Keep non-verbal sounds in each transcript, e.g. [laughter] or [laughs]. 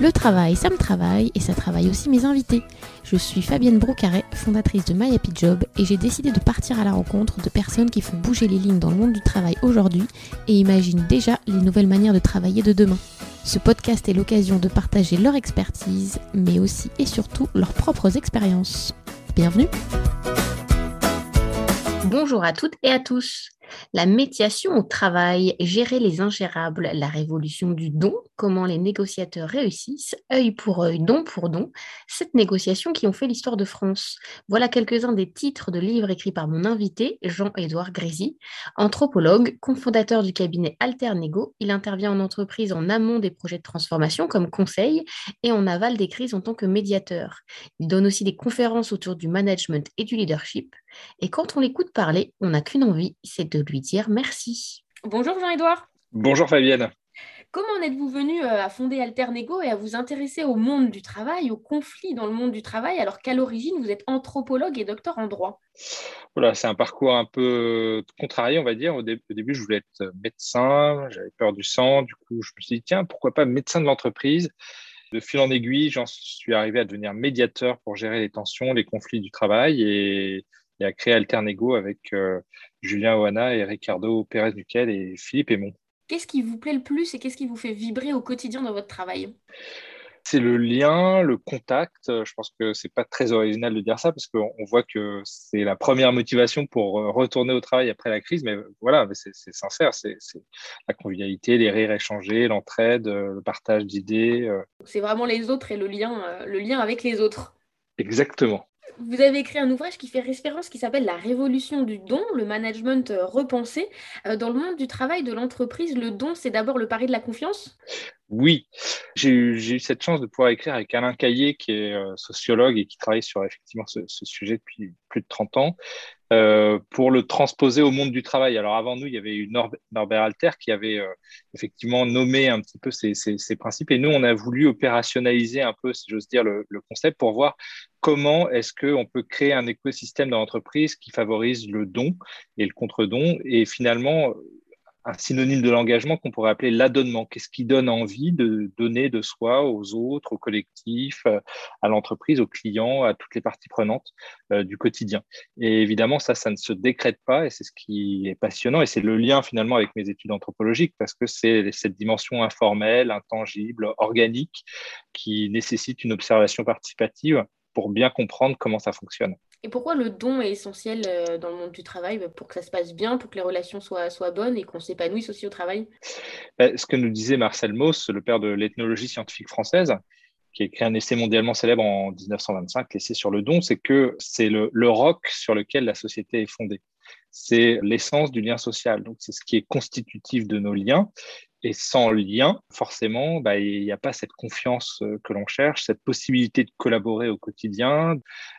Le travail, ça me travaille et ça travaille aussi mes invités. Je suis Fabienne Brocaret, fondatrice de My Happy Job et j'ai décidé de partir à la rencontre de personnes qui font bouger les lignes dans le monde du travail aujourd'hui et imaginent déjà les nouvelles manières de travailler de demain. Ce podcast est l'occasion de partager leur expertise, mais aussi et surtout leurs propres expériences. Bienvenue Bonjour à toutes et à tous la médiation au travail, gérer les ingérables, la révolution du don, comment les négociateurs réussissent, œil pour œil, don pour don, cette négociation qui ont fait l'histoire de France. Voilà quelques-uns des titres de livres écrits par mon invité, Jean-Édouard Grésy, anthropologue, cofondateur du cabinet Alternego. Il intervient en entreprise en amont des projets de transformation comme conseil et en aval des crises en tant que médiateur. Il donne aussi des conférences autour du management et du leadership. Et quand on l'écoute parler, on n'a qu'une envie, c'est de lui dire merci. Bonjour Jean-Édouard. Bonjour Fabienne. Comment en êtes-vous venu euh, à fonder Alternego et à vous intéresser au monde du travail, aux conflits dans le monde du travail, alors qu'à l'origine, vous êtes anthropologue et docteur en droit? Voilà, C'est un parcours un peu contrarié, on va dire. Au, début, je voulais être médecin, j'avais peur du sang. Du coup, je me suis dit, tiens, pourquoi pas médecin de l'entreprise? De fil en aiguille, j'en suis arrivé à devenir médiateur pour gérer les tensions, les conflits du travail et et a créé Alternego avec euh, Julien Oana et Ricardo Pérez Duquel et Philippe Aymon. Qu'est-ce qui vous plaît le plus et qu'est-ce qui vous fait vibrer au quotidien dans votre travail? C'est le lien, le contact. Je pense que c'est pas très original de dire ça parce qu'on voit que c'est la première motivation pour retourner au travail après la crise. Mais voilà, c'est sincère. C'est la convivialité, les rires échangés, l'entraide, le partage d'idées. Euh. C'est vraiment les autres et le lien, euh, le lien avec les autres. Exactement. Vous avez écrit un ouvrage qui fait référence, qui s'appelle La révolution du don, le management euh, repensé. Euh, dans le monde du travail de l'entreprise, le don, c'est d'abord le pari de la confiance? Oui, j'ai eu, cette chance de pouvoir écrire avec Alain Caillé, qui est euh, sociologue et qui travaille sur effectivement ce, ce sujet depuis plus de 30 ans. Euh, pour le transposer au monde du travail. Alors avant nous, il y avait eu Norbert Alter qui avait euh, effectivement nommé un petit peu ces, principes et nous, on a voulu opérationnaliser un peu, si j'ose dire, le, le, concept pour voir comment est-ce qu'on peut créer un écosystème dans l'entreprise qui favorise le don et le contre-don et finalement un synonyme de l'engagement qu'on pourrait appeler l'adonnement. Qu'est-ce qui donne envie de donner de soi aux autres, au collectif, euh, à l'entreprise, aux clients, à toutes les parties prenantes euh, du quotidien? Et évidemment, ça, ça ne se décrète pas et c'est ce qui est passionnant et c'est le lien finalement avec mes études anthropologiques parce que c'est cette dimension informelle, intangible, organique qui nécessite une observation participative pour bien comprendre comment ça fonctionne. Et pourquoi le don est essentiel euh, dans le monde du travail bah, pour que ça se passe bien, pour que les relations soient, soient bonnes et qu'on s'épanouisse aussi au travail? Bah, Ce que nous disait Marcel Mauss, le père de l'ethnologie scientifique française, qui a écrit un essai mondialement célèbre en 1925, l'essai sur le don, c'est que c'est le, le roc sur lequel la société est fondée. C'est l'essence du lien social. Donc, c'est ce qui est constitutif de nos liens. Et sans lien, forcément, bah, il n'y a pas cette confiance euh, que l'on cherche, cette possibilité de collaborer au quotidien,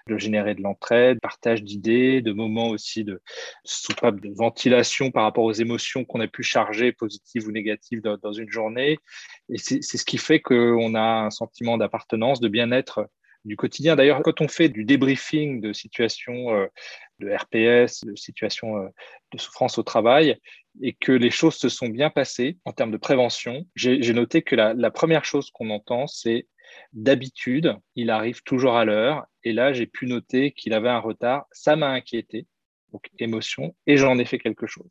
de générer de l'entraide, partage d'idées, de moments aussi de soupape de ventilation par rapport aux émotions qu'on a pu charger, positives ou négatives, dans, une journée. Et c'est ce qui fait qu'on a un sentiment d'appartenance, de bien-être du quotidien. D'ailleurs, quand on fait du débriefing de situations euh, de RPS, de situations euh, de souffrance au travail, et que les choses se sont bien passées en termes de prévention, j'ai noté que la, première chose qu'on entend, c'est d'habitude, il arrive toujours à l'heure. Et là, j'ai pu noter qu'il avait un retard. Ça m'a inquiété, donc émotion, et j'en ai fait quelque chose.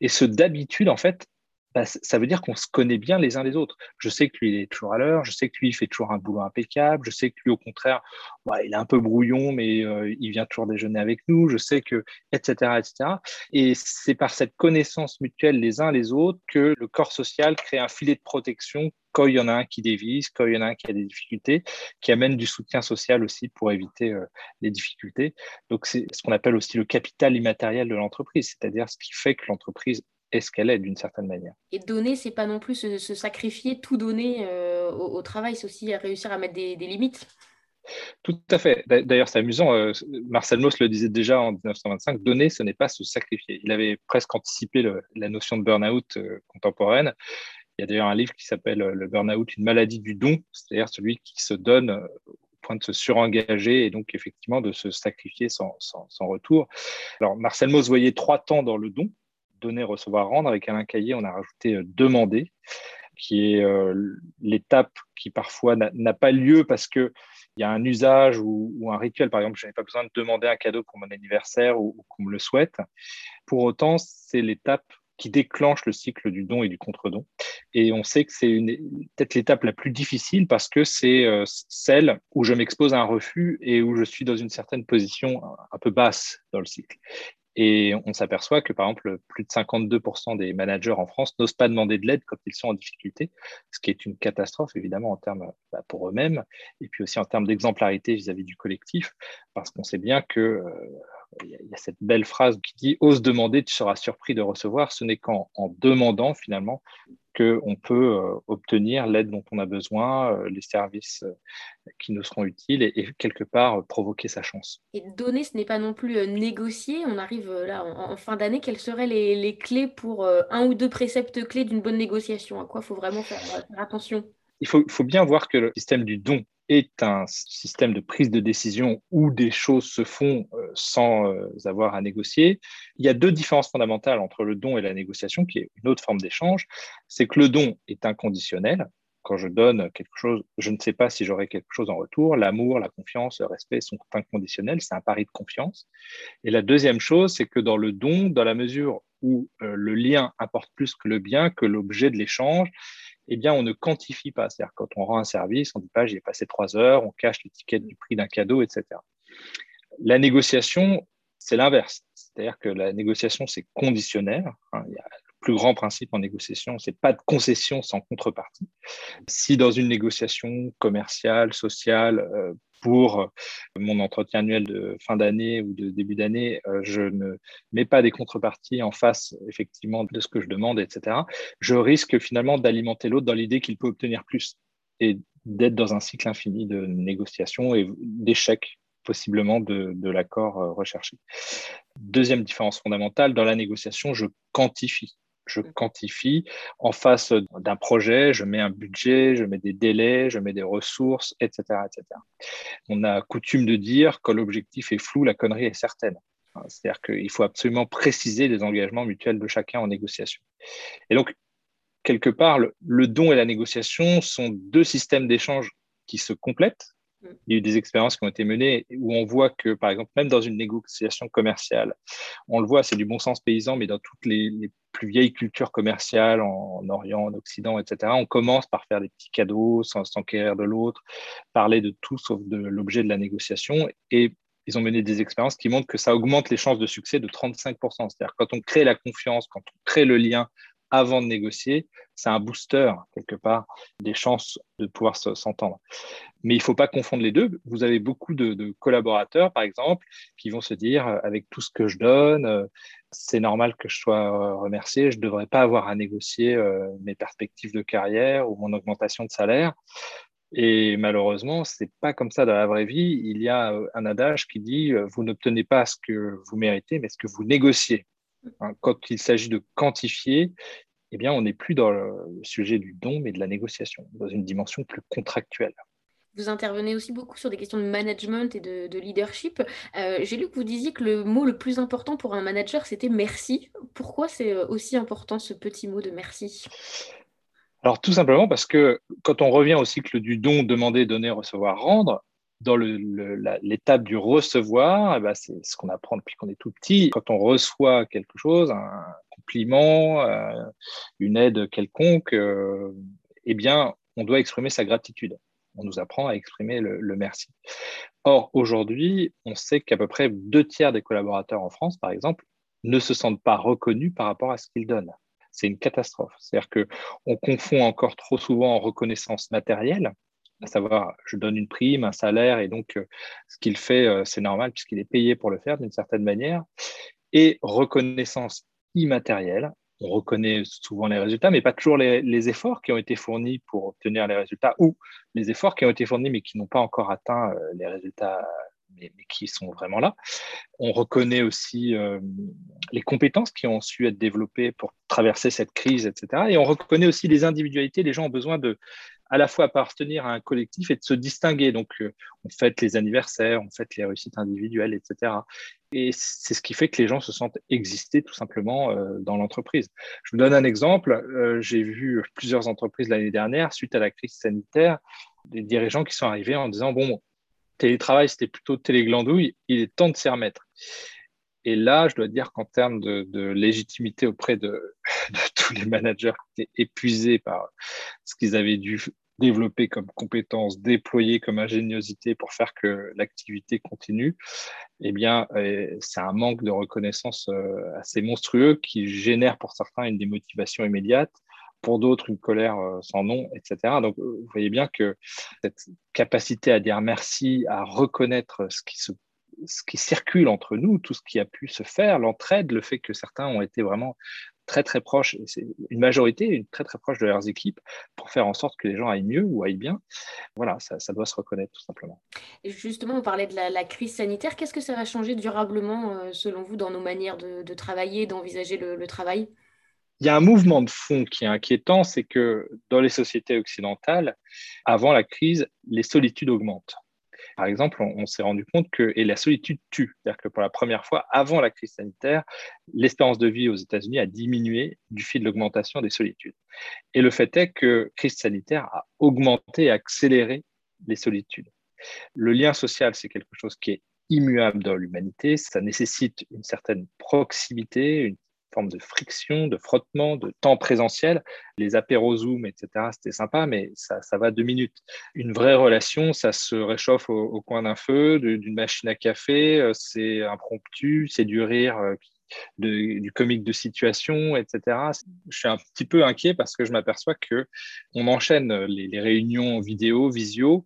Et ce d'habitude, en fait, bah, ça veut dire qu'on se connaît bien les uns les autres. Je sais que lui, il est toujours à l'heure, je sais que lui, il fait toujours un boulot impeccable, je sais que lui, au contraire, il est un peu brouillon, mais euh, il vient toujours déjeuner avec nous, je sais que, etc., etc. Et c'est par cette connaissance mutuelle les uns les autres que le corps social crée un filet de protection quand il y en a un qui dévise, quand il y en a un qui a des difficultés, qui amène du soutien social aussi pour éviter euh, les difficultés. Donc, c'est ce qu'on appelle aussi le capital immatériel de l'entreprise, c'est-à-dire ce qui fait que l'entreprise est-ce qu'elle est d'une certaine manière. Et donner, c'est pas non plus se, sacrifier, tout donner euh, au, travail, c'est aussi réussir à mettre des, limites. Tout à fait. D'ailleurs, c'est amusant. Euh, Marcel Mauss le disait déjà en 1925 donner, ce n'est pas se sacrifier. Il avait presque anticipé la notion de burn-out euh, contemporaine. Il y a d'ailleurs un livre qui s'appelle Le burn-out, une maladie du don, c'est-à-dire celui qui se donne au point de se surengager et donc effectivement de se sacrifier sans, sans, sans retour. Alors, Marcel Mauss voyait trois temps dans le don donner, recevoir, rendre. Avec Alain Caillé, on a rajouté euh, demander. qui est l'étape qui parfois n'a pas lieu parce que il y a un usage ou, un rituel. Par exemple, je n'ai pas besoin de demander un cadeau pour mon anniversaire ou, ou qu'on me le souhaite. Pour autant, c'est l'étape qui déclenche le cycle du don et du contre-don. Et on sait que c'est peut-être l'étape la plus difficile parce que c'est euh, celle où je m'expose à un refus et où je suis dans une certaine position un peu basse dans le cycle. Et on s'aperçoit que, par exemple, plus de 52% des managers en France n'osent pas demander de l'aide quand ils sont en difficulté, ce qui est une catastrophe, évidemment, en termes bah, pour eux-mêmes, et puis aussi en termes d'exemplarité vis-à-vis du collectif, parce qu'on sait bien que euh, il y, a cette belle phrase qui dit Ose demander, tu seras surpris de recevoir. Ce n'est qu'en demandant finalement qu'on peut euh, obtenir l'aide dont on a besoin, euh, les services euh, qui nous seront utiles et, quelque part provoquer sa chance. Et donner, ce n'est pas non plus négocier. On arrive là en, fin d'année. Quelles seraient les, clés pour un ou deux préceptes clés d'une bonne négociation? À quoi il faut vraiment faire attention? Il faut, bien voir que le système du don est un système de prise de décision où des choses se font euh, sans euh, avoir à négocier. Il y a deux différences fondamentales entre le don et la négociation, qui est une autre forme d'échange. C'est que le don est inconditionnel. Quand je donne quelque chose, je ne sais pas si j'aurai quelque chose en retour. L'amour, la confiance, le respect sont inconditionnels. C'est un pari de confiance. Et la deuxième chose, c'est que dans le don, dans la mesure où euh, le lien importe plus que le bien, que l'objet de l'échange, eh bien, on ne quantifie pas. C'est-à-dire, quand on rend un service, on ne dit pas j'y ai passé trois heures, on cache l'étiquette du prix d'un cadeau, etc. La négociation, c'est l'inverse. C'est-à-dire que la négociation, c'est conditionnel. Hein. Le plus grand principe en négociation, c'est pas de concession sans contrepartie. Si dans une négociation commerciale, sociale, euh, pour euh, mon entretien annuel de fin d'année ou de début d'année, euh, je ne mets pas des contreparties en face effectivement de ce que je demande, etc., je risque finalement d'alimenter l'autre dans l'idée qu'il peut obtenir plus et d'être dans un cycle infini de négociations et d'échecs possiblement de, l'accord euh, recherché. Deuxième différence fondamentale, dans la négociation, je quantifie je quantifie. En face d'un projet, je mets un budget, je mets des délais, je mets des ressources, etc. etc. On a coutume de dire quand l'objectif est flou, la connerie est certaine. C'est-à-dire qu'il faut absolument préciser les engagements mutuels de chacun en négociation. Et donc, quelque part, le don et la négociation sont deux systèmes d'échange qui se complètent, il y a eu des expériences qui ont été menées où on voit que, par exemple, même dans une négociation commerciale, on le voit, c'est du bon sens paysan, mais dans toutes les, plus vieilles cultures commerciales en, Orient, en Occident, etc., on commence par faire des petits cadeaux sans s'enquérir de l'autre, parler de tout sauf de l'objet de la négociation. Et ils ont mené des expériences qui montrent que ça augmente les chances de succès de 35%. C'est-à-dire quand on crée la confiance, quand on crée le lien avant de négocier, c'est un booster, quelque part, des chances de pouvoir s'entendre. Mais il ne faut pas confondre les deux. Vous avez beaucoup de, collaborateurs, par exemple, qui vont se dire, euh, avec tout ce que je donne, euh, c'est normal que je sois euh, remercié, je ne devrais pas avoir à négocier mes perspectives de carrière ou mon augmentation de salaire. Et malheureusement, ce n'est pas comme ça dans la vraie vie. Il y a un adage qui dit, vous n'obtenez pas ce que vous méritez, mais ce que vous négociez. Hein, quand il s'agit de quantifier, eh bien, on n'est plus dans le sujet du don, mais de la négociation, dans une dimension plus contractuelle. Vous intervenez aussi beaucoup sur des questions de management et de, leadership. Euh, j'ai lu que vous disiez que le mot le plus important pour un manager, c'était merci. Pourquoi c'est euh, aussi important ce petit mot de merci? Alors tout simplement parce que quand on revient au cycle du don, demander, donner, recevoir, rendre, dans l'étape du recevoir, eh ben, c'est ce qu'on apprend depuis qu'on est tout petit. Quand on reçoit quelque chose, un compliment, euh, une aide quelconque, euh, eh bien, on doit exprimer sa gratitude. On nous apprend à exprimer le, merci. Or, aujourd'hui, on sait qu'à peu près deux tiers des collaborateurs en France, par exemple, ne se sentent pas reconnus par rapport à ce qu'ils donnent. C'est une catastrophe. C'est-à-dire qu'on confond encore trop souvent en reconnaissance matérielle, à savoir je donne une prime, un salaire, et donc euh, ce qu'il fait, euh, c'est normal puisqu'il est payé pour le faire d'une certaine manière, et reconnaissance immatérielle. On reconnaît souvent les résultats, mais pas toujours les, efforts qui ont été fournis pour obtenir les résultats, ou les efforts qui ont été fournis mais qui n'ont pas encore atteint euh, les résultats mais, qui sont vraiment là. On reconnaît aussi les compétences qui ont su être développées pour traverser cette crise, etc. Et on reconnaît aussi les individualités. Les gens ont besoin de, à la fois appartenir à un collectif et de se distinguer. Donc, euh, on fête les anniversaires, on fête les réussites individuelles, etc. Et c'est ce qui fait que les gens se sentent exister tout simplement euh, dans l'entreprise. Je vous donne un exemple. Euh, j'ai vu plusieurs entreprises l'année dernière, suite à la crise sanitaire, des dirigeants qui sont arrivés en disant, bon, télétravail, c'était plutôt téléglandouille, il est temps de s'y remettre. Et là, je dois dire qu'en termes de, légitimité auprès de, [laughs] tous les managers étaient épuisés par ce qu'ils avaient dû développer comme compétences, déployer comme ingéniosité pour faire que l'activité continue, eh bien, euh, c'est un manque de reconnaissance euh, assez monstrueux qui génère pour certains une démotivation immédiate, pour d'autres une colère euh, sans nom, etc. Donc, vous voyez bien que cette capacité à dire merci, à reconnaître ce ce qui circule entre nous, tout ce qui a pu se faire, l'entraide, le fait que certains ont été vraiment très très proches, c'est une majorité, une très très proche de leurs équipes pour faire en sorte que les gens aillent mieux ou aillent bien. Voilà, ça, doit se reconnaître tout simplement. Et justement, on parlait de la, crise sanitaire. Qu'est-ce que ça va changer durablement, euh, selon vous, dans nos manières de, travailler, d'envisager le travail? Il y a un mouvement de fond qui est inquiétant, c'est que dans les sociétés occidentales, avant la crise, les solitudes augmentent. Par exemple, on, s'est rendu compte que, et la solitude tue, c'est-à-dire que pour la première fois, avant la crise sanitaire, l'espérance de vie aux États-Unis a diminué du fait de l'augmentation des solitudes. Et le fait est que crise sanitaire a augmenté et accéléré les solitudes. Le lien social, c'est quelque chose qui est immuable dans l'humanité, ça nécessite une certaine proximité, une forme de friction, de frottement, de temps présentiel. Les apéros Zoom, etc., c'était sympa, mais ça, ça, va deux minutes. Une vraie relation, ça se réchauffe au, coin d'un feu, d'une machine à café, euh, c'est impromptu, c'est du rire euh, du comique de situation, etc. Je suis un petit peu inquiet parce que je m'aperçois que on enchaîne les, réunions vidéo, visio,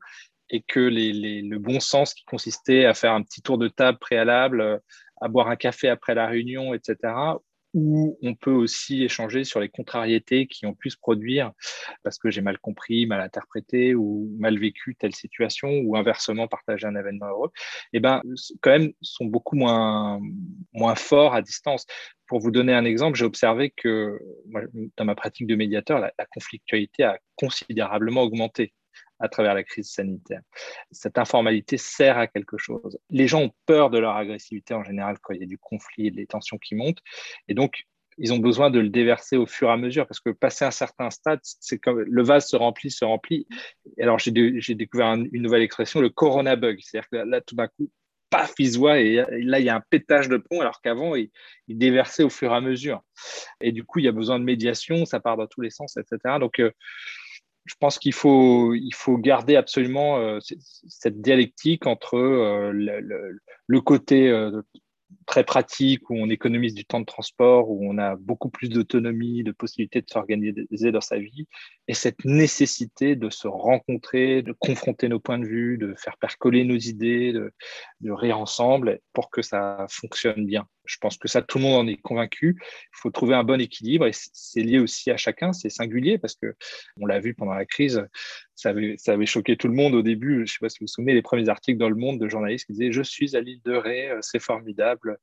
et que le bon sens qui consistait à faire un petit tour de table préalable, euh, à boire un café après la réunion, etc., où on peut aussi échanger sur les contrariétés qui ont pu se produire parce que j'ai mal compris, mal interprété ou mal vécu telle situation ou inversement partager un événement heureux, eh ben, quand même, sont beaucoup moins, moins forts à distance. Pour vous donner un exemple, j'ai observé que dans ma pratique de médiateur, la conflictualité a considérablement augmenté à travers la crise sanitaire. Cette informalité sert à quelque chose. Les gens ont peur de leur agressivité en général quand il y a du conflit et des tensions qui montent. Et donc, ils ont besoin de le déverser au fur et à mesure parce que passer un certain stade, c'est comme le vase se remplit, se remplit. Alors, j'ai, découvert une nouvelle expression, le corona bug. C'est-à-dire que là, tout d'un coup, paf, il se voit et là, il y a un pétage de plomb alors qu'avant, il, il, déversait au fur et à mesure. Et du coup, il y a besoin de médiation, ça part dans tous les sens, etc. Donc, euh, je pense qu'il faut, il faut garder absolument euh, cette dialectique entre euh, le, côté euh, très pratique, où on économise du temps de transport, où on a beaucoup plus d'autonomie, de possibilités de s'organiser dans sa vie, et cette nécessité de se rencontrer, de confronter nos points de vue, de faire percoler nos idées, de rire ensemble pour que ça fonctionne bien. Je pense que ça, tout le monde en est convaincu. Il faut trouver un bon équilibre et c'est lié aussi à chacun. C'est singulier parce que on l'a vu pendant la crise, ça avait, choqué tout le monde au début. Je ne sais pas si vous vous souvenez, les premiers articles dans le monde de journalistes qui disaient Je suis à l'île de Ré, euh, c'est formidable,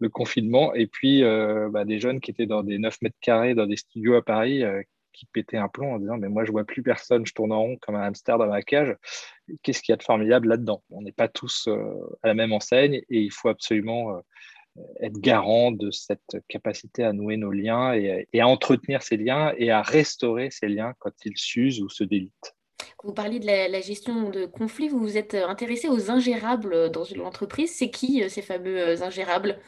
le confinement. Et puis, euh, bah, des jeunes qui étaient dans des 9 mètres carrés dans des studios à Paris. Euh, qui pétaient un plomb en disant mais moi je vois plus personne, je tourne en rond comme un hamster dans ma cage. Qu'est-ce qu'il y a de formidable là-dedans? On n'est pas tous à la même enseigne et il faut absolument être garant de cette capacité à nouer nos liens et, à entretenir ces liens et à restaurer ces liens quand ils s'usent ou se délitent. Vous parliez de la, gestion de conflits, vous vous êtes intéressé aux ingérables dans une entreprise. C'est qui euh, ces fameux euh, ingérables?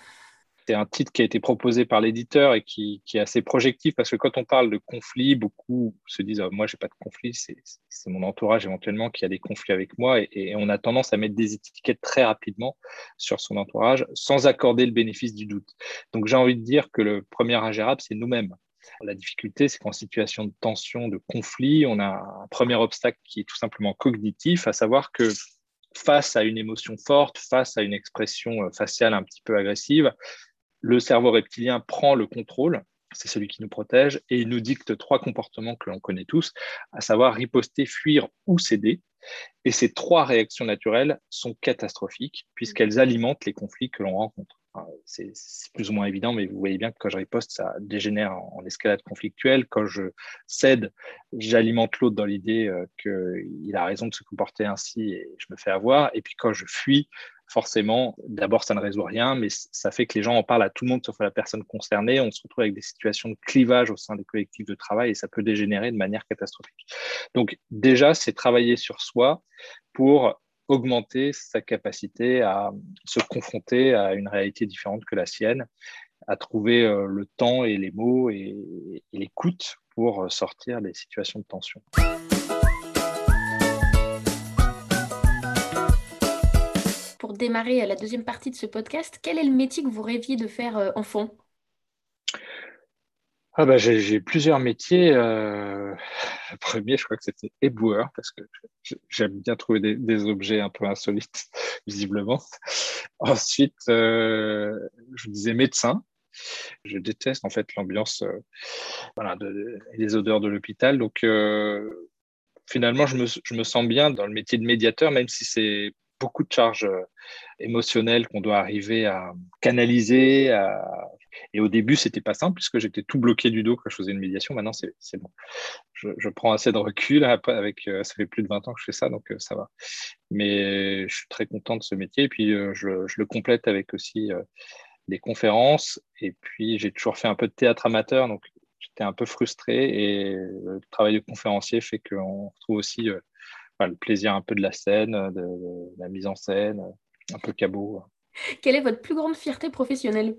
C'est un titre qui a été proposé par l'éditeur et qui, est assez projectif parce que quand on parle de conflit, beaucoup se disent moi, oh, moi j'ai pas de conflit, c'est mon entourage éventuellement qui a des conflits avec moi et, on a tendance à mettre des étiquettes très rapidement sur son entourage sans accorder le bénéfice du doute. Donc j'ai envie de dire que le premier ingérable c'est nous-mêmes. La difficulté, c'est qu'en situation de tension, de conflit, on a un premier obstacle qui est tout simplement cognitif, à savoir que face à une émotion forte, face à une expression euh, faciale un petit peu agressive, le cerveau reptilien prend le contrôle, c'est celui qui nous protège, et il nous dicte trois comportements que l'on connaît tous, à savoir riposter, fuir ou céder. Et ces trois réactions naturelles sont catastrophiques puisqu'elles alimentent les conflits que l'on rencontre. c'est plus ou moins évident, mais vous voyez bien que quand je riposte, ça dégénère en, escalade conflictuelle. Quand je cède, j'alimente l'autre dans l'idée euh, qu'il a raison de se comporter ainsi et je me fais avoir. Et puis quand je fuis, forcément, d'abord, ça ne résout rien, mais ça fait que les gens en parlent à tout le monde sauf à la personne concernée. On se retrouve avec des situations de clivage au sein des collectifs de travail et ça peut dégénérer de manière catastrophique. Donc déjà, c'est travailler sur soi pour augmenter sa capacité à se confronter à une réalité différente que la sienne, à trouver euh, le temps et les mots et, l'écoute pour sortir des situations de tension. Démarrer la deuxième partie de ce podcast, quel est le métier que vous rêviez de faire euh, enfant? Ah bah, j'ai plusieurs métiers. Euh, le premier, je crois que c'était éboueur, parce que j'aime bien trouver des, objets un peu insolites, [laughs] visiblement. Ensuite, euh, je disais médecin. Je déteste en fait l'ambiance euh, voilà, et les odeurs de l'hôpital. Donc, finalement, je me, je me, sens bien dans le métier de médiateur, même si c'est beaucoup de charges émotionnelles qu'on doit arriver à canaliser, et au début, c'était pas simple puisque j'étais tout bloqué du dos quand je faisais une médiation. Maintenant, c'est bon. Je, prends assez de recul. Avec, euh, ça fait plus de 20 ans que je fais ça, donc euh, ça va. Mais je suis très content de ce métier. Et puis, euh, je, le complète avec aussi des conférences. Et puis, j'ai toujours fait un peu de théâtre amateur, donc j'étais un peu frustré. Et le travail de conférencier fait qu'on retrouve aussi le plaisir un peu de la scène, de, de la mise en scène, un peu cabot. Quelle est votre plus grande fierté professionnelle?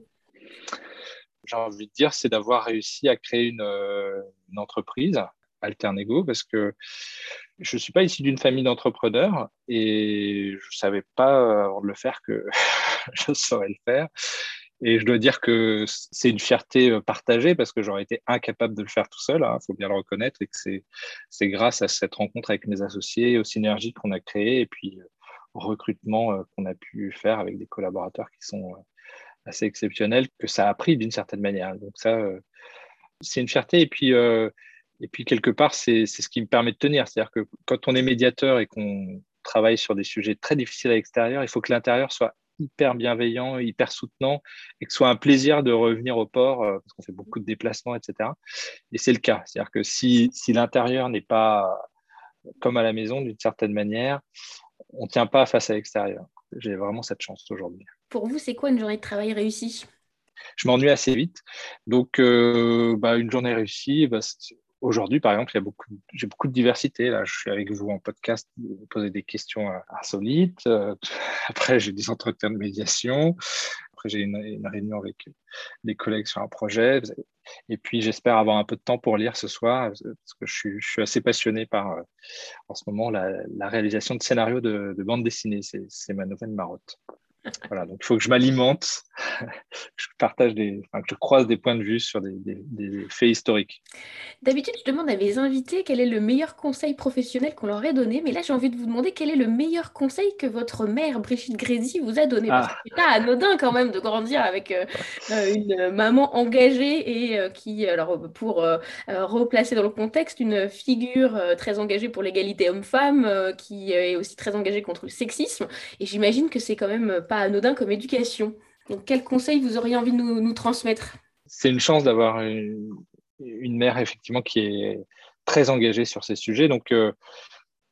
J'ai envie de dire, c'est d'avoir réussi à créer une, euh, entreprise, Alternego, parce que je ne suis pas issu d'une famille d'entrepreneurs et je ne savais pas avant de le faire que [laughs] je saurais le faire. Et je dois dire que c'est une fierté euh, partagée parce que j'aurais été incapable de le faire tout seul, il hein, faut bien le reconnaître, et que c'est grâce à cette rencontre avec mes associés, aux synergies qu'on a créées et puis euh, au recrutement qu'on a pu faire avec des collaborateurs qui sont assez exceptionnel que ça a pris d'une certaine manière. Donc ça, euh, c'est une fierté. Et puis, euh, et puis quelque part, c'est ce qui me permet de tenir. C'est-à-dire que quand on est médiateur et qu'on travaille sur des sujets très difficiles à l'extérieur, il faut que l'intérieur soit hyper bienveillant, hyper soutenant, et que ce soit un plaisir de revenir au port, euh, parce qu'on fait beaucoup de déplacements, etc. Et c'est le cas. C'est-à-dire que si, si l'intérieur n'est pas comme à la maison, d'une certaine manière, on ne tient pas face à l'extérieur. J'ai vraiment cette chance aujourd'hui. Pour vous, c'est quoi une journée de travail réussie? Je m'ennuie assez vite. Donc, euh, bah, une journée réussie, bah, aujourd'hui, par exemple, j'ai beaucoup de diversité. Là, je suis avec vous en podcast, vous posez des questions insolites. Euh, [laughs] après, j'ai des entretiens de médiation. Après, j'ai une, réunion avec des collègues sur un projet. Et puis, j'espère avoir un peu de temps pour lire ce soir, parce que je suis, assez passionné par, euh, en ce moment, la, réalisation de scénarios de, de bande dessinée. C'est ma nouvelle marotte. Voilà, donc il faut que je m'alimente, [laughs] que je partage des, que je croise des points de vue sur des, faits historiques. D'habitude, je demande à mes invités quel est le meilleur conseil professionnel qu'on leur ait donné, mais là, j'ai envie de vous demander quel est le meilleur conseil que votre mère, Brigitte Grézy, vous a donné. Parce ah. que c'est pas anodin quand même de grandir avec euh, euh, une maman engagée et euh, qui, alors pour replacer dans le contexte, une figure très engagée pour l'égalité homme-femme, qui est aussi très engagée contre le sexisme. Et j'imagine que c'est quand même pas anodin comme éducation. Donc, quel conseil vous auriez envie de nous, transmettre? C'est une chance d'avoir une, mère, effectivement, qui est très engagée sur ces sujets. Donc, euh,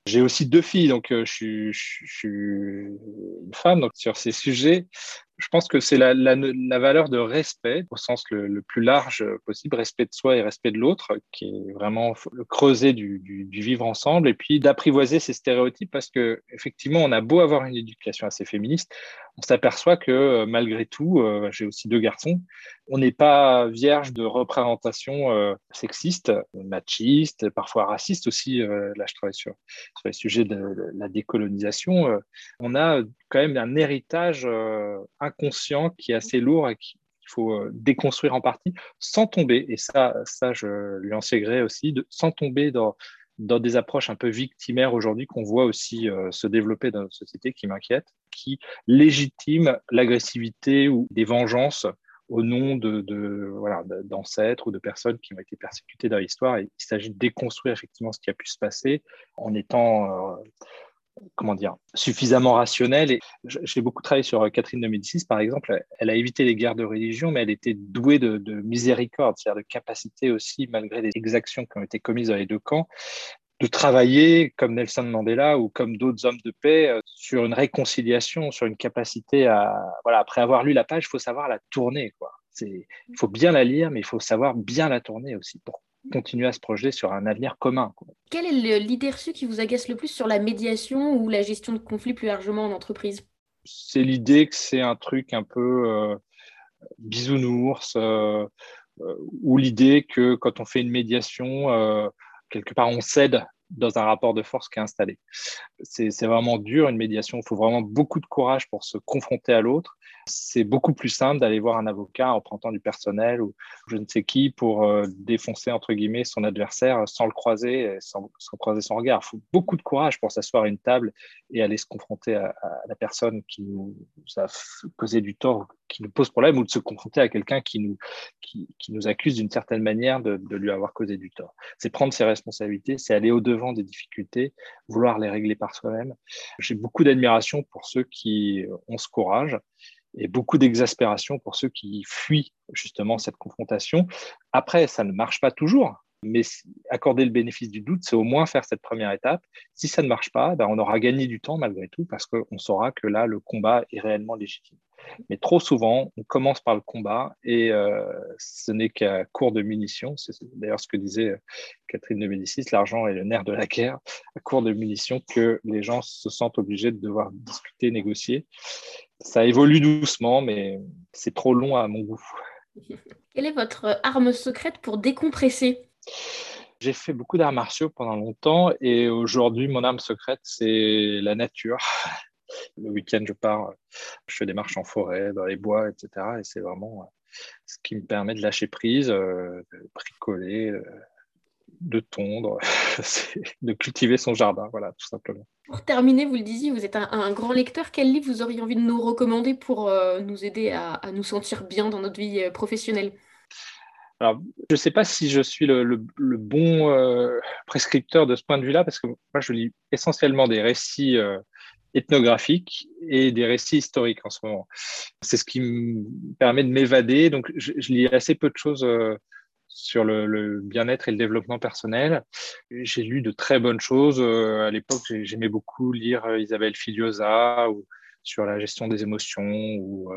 j'ai aussi deux filles, donc euh, je, suis une femme. Donc, sur ces sujets, je pense que c'est la, valeur de respect au sens le, plus large possible, respect de soi et respect de l'autre, qui est vraiment le creuset du, vivre ensemble, et puis d'apprivoiser ces stéréotypes parce que effectivement, on a beau avoir une éducation assez féministe, on s'aperçoit que euh, malgré tout, euh, j'ai aussi deux garçons, on n'est pas vierge de représentations euh, sexistes, machistes, parfois racistes aussi. là, je travaille sur, sur les sujets de, la décolonisation. on a quand même un héritage inconscient qui est assez lourd et qu'il faut déconstruire en partie sans tomber, et ça, ça je lui enseignerai aussi, sans tomber dans, dans des approches un peu victimaires aujourd'hui qu'on voit aussi euh, se développer dans notre société qui m'inquiète, qui légitime l'agressivité ou des vengeances au nom de, voilà, d'ancêtres ou de personnes qui ont été persécutées dans l'histoire. il s'agit de déconstruire effectivement ce qui a pu se passer en étant euh, comment dire, suffisamment rationnelle. J'ai beaucoup travaillé sur Catherine de Médicis, par exemple. Elle a évité les guerres de religion, mais elle était douée de, miséricorde, c'est-à-dire de capacité aussi, malgré les exactions qui ont été commises dans les deux camps, de travailler comme Nelson Mandela ou comme d'autres hommes de paix euh, sur une réconciliation, sur une capacité à, voilà, après avoir lu la page, il faut savoir la tourner, quoi. Il faut bien la lire, mais il faut savoir bien la tourner aussi pour continuer à se projeter sur un avenir commun. Quelle est l'idée reçue qui vous agace le plus sur la médiation ou la gestion de conflits plus largement en entreprise? C'est l'idée que c'est un truc un peu euh, bisounours euh, euh, ou l'idée que quand on fait une médiation, quelque part on cède dans un rapport de force qui est installé. C'est vraiment dur une médiation, il faut vraiment beaucoup de courage pour se confronter à l'autre c'est beaucoup plus simple d'aller voir un avocat en prenant du personnel ou je ne sais qui pour euh, défoncer entre guillemets son adversaire sans le croiser, sans, croiser son regard. Il faut beaucoup de courage pour s'asseoir à une table et aller se confronter à, la personne qui nous a causé du tort, qui nous pose problème, ou de se confronter à quelqu'un qui nous, qui, nous accuse d'une certaine manière de, de, lui avoir causé du tort. C'est prendre ses responsabilités, c'est aller au-devant des difficultés, vouloir les régler par soi-même. J'ai beaucoup d'admiration pour ceux qui ont ce courage et beaucoup d'exaspération pour ceux qui fuient justement cette confrontation. Après, ça ne marche pas toujours, mais accorder le bénéfice du doute, c'est au moins faire cette première étape. Si ça ne marche pas, ben on aura gagné du temps malgré tout parce qu'on saura que là, le combat est réellement légitime. Mais trop souvent, on commence par le combat et euh, ce n'est qu'à court de munitions. C'est d'ailleurs ce que disait euh, Catherine de Médicis, l'argent est le nerf de la guerre, à court de munitions que les gens se sentent obligés de devoir discuter, négocier. Ça évolue doucement, mais c'est trop long à mon goût. Quelle est votre arme secrète pour décompresser? J'ai fait beaucoup d'arts martiaux pendant longtemps et aujourd'hui, mon arme secrète, c'est la nature. Le week-end, je pars, je fais des marches en forêt, dans les bois, etc. Et c'est vraiment euh, ce qui me permet de lâcher prise, euh, de bricoler, euh, de tondre, [laughs] de cultiver son jardin, voilà, tout simplement. Pour terminer, vous le disiez, vous êtes un, grand lecteur. Quel livre vous auriez envie de nous recommander pour nous aider à, nous sentir bien dans notre vie professionnelle? Alors, je ne sais pas si je suis le, bon prescripteur de ce point de vue-là, parce que moi, je lis essentiellement des récits ethnographiques et des récits historiques en ce moment. C'est ce qui me permet de m'évader. Donc, je, lis assez peu de choses euh, sur le, bien-être et le développement personnel. J'ai lu de très bonnes choses. Euh, à l'époque, j'aimais beaucoup lire euh, Isabelle Filiosa ou sur la gestion des émotions ou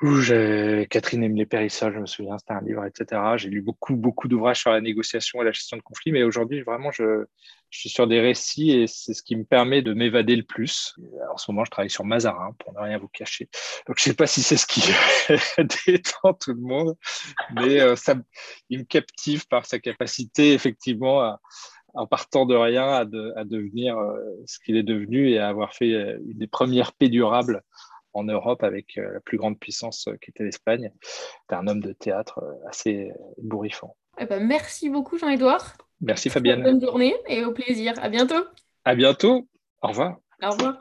Catherine Emily Périssol, je me souviens, c'était un livre, etc. J'ai lu beaucoup, beaucoup d'ouvrages sur la négociation et la gestion de conflits, mais aujourd'hui, vraiment, je, suis sur des récits et c'est ce qui me permet de m'évader le plus. En ce moment, je travaille sur Mazarin, pour ne rien vous cacher. Donc, je ne sais pas si c'est ce qui [laughs] détend tout le monde, mais euh, ça, il me captive par sa capacité, effectivement, en partant de rien, à, devenir euh, ce qu'il est devenu et à avoir fait euh, une des premières paix durables en Europe avec euh, la plus grande puissance euh, qui était l'Espagne. C'était un homme de théâtre euh, assez bourrifant. Eh ben, merci beaucoup Jean-Édouard. Merci Fabienne. Bonne journée et au plaisir. À bientôt. À bientôt. Au revoir. Au revoir.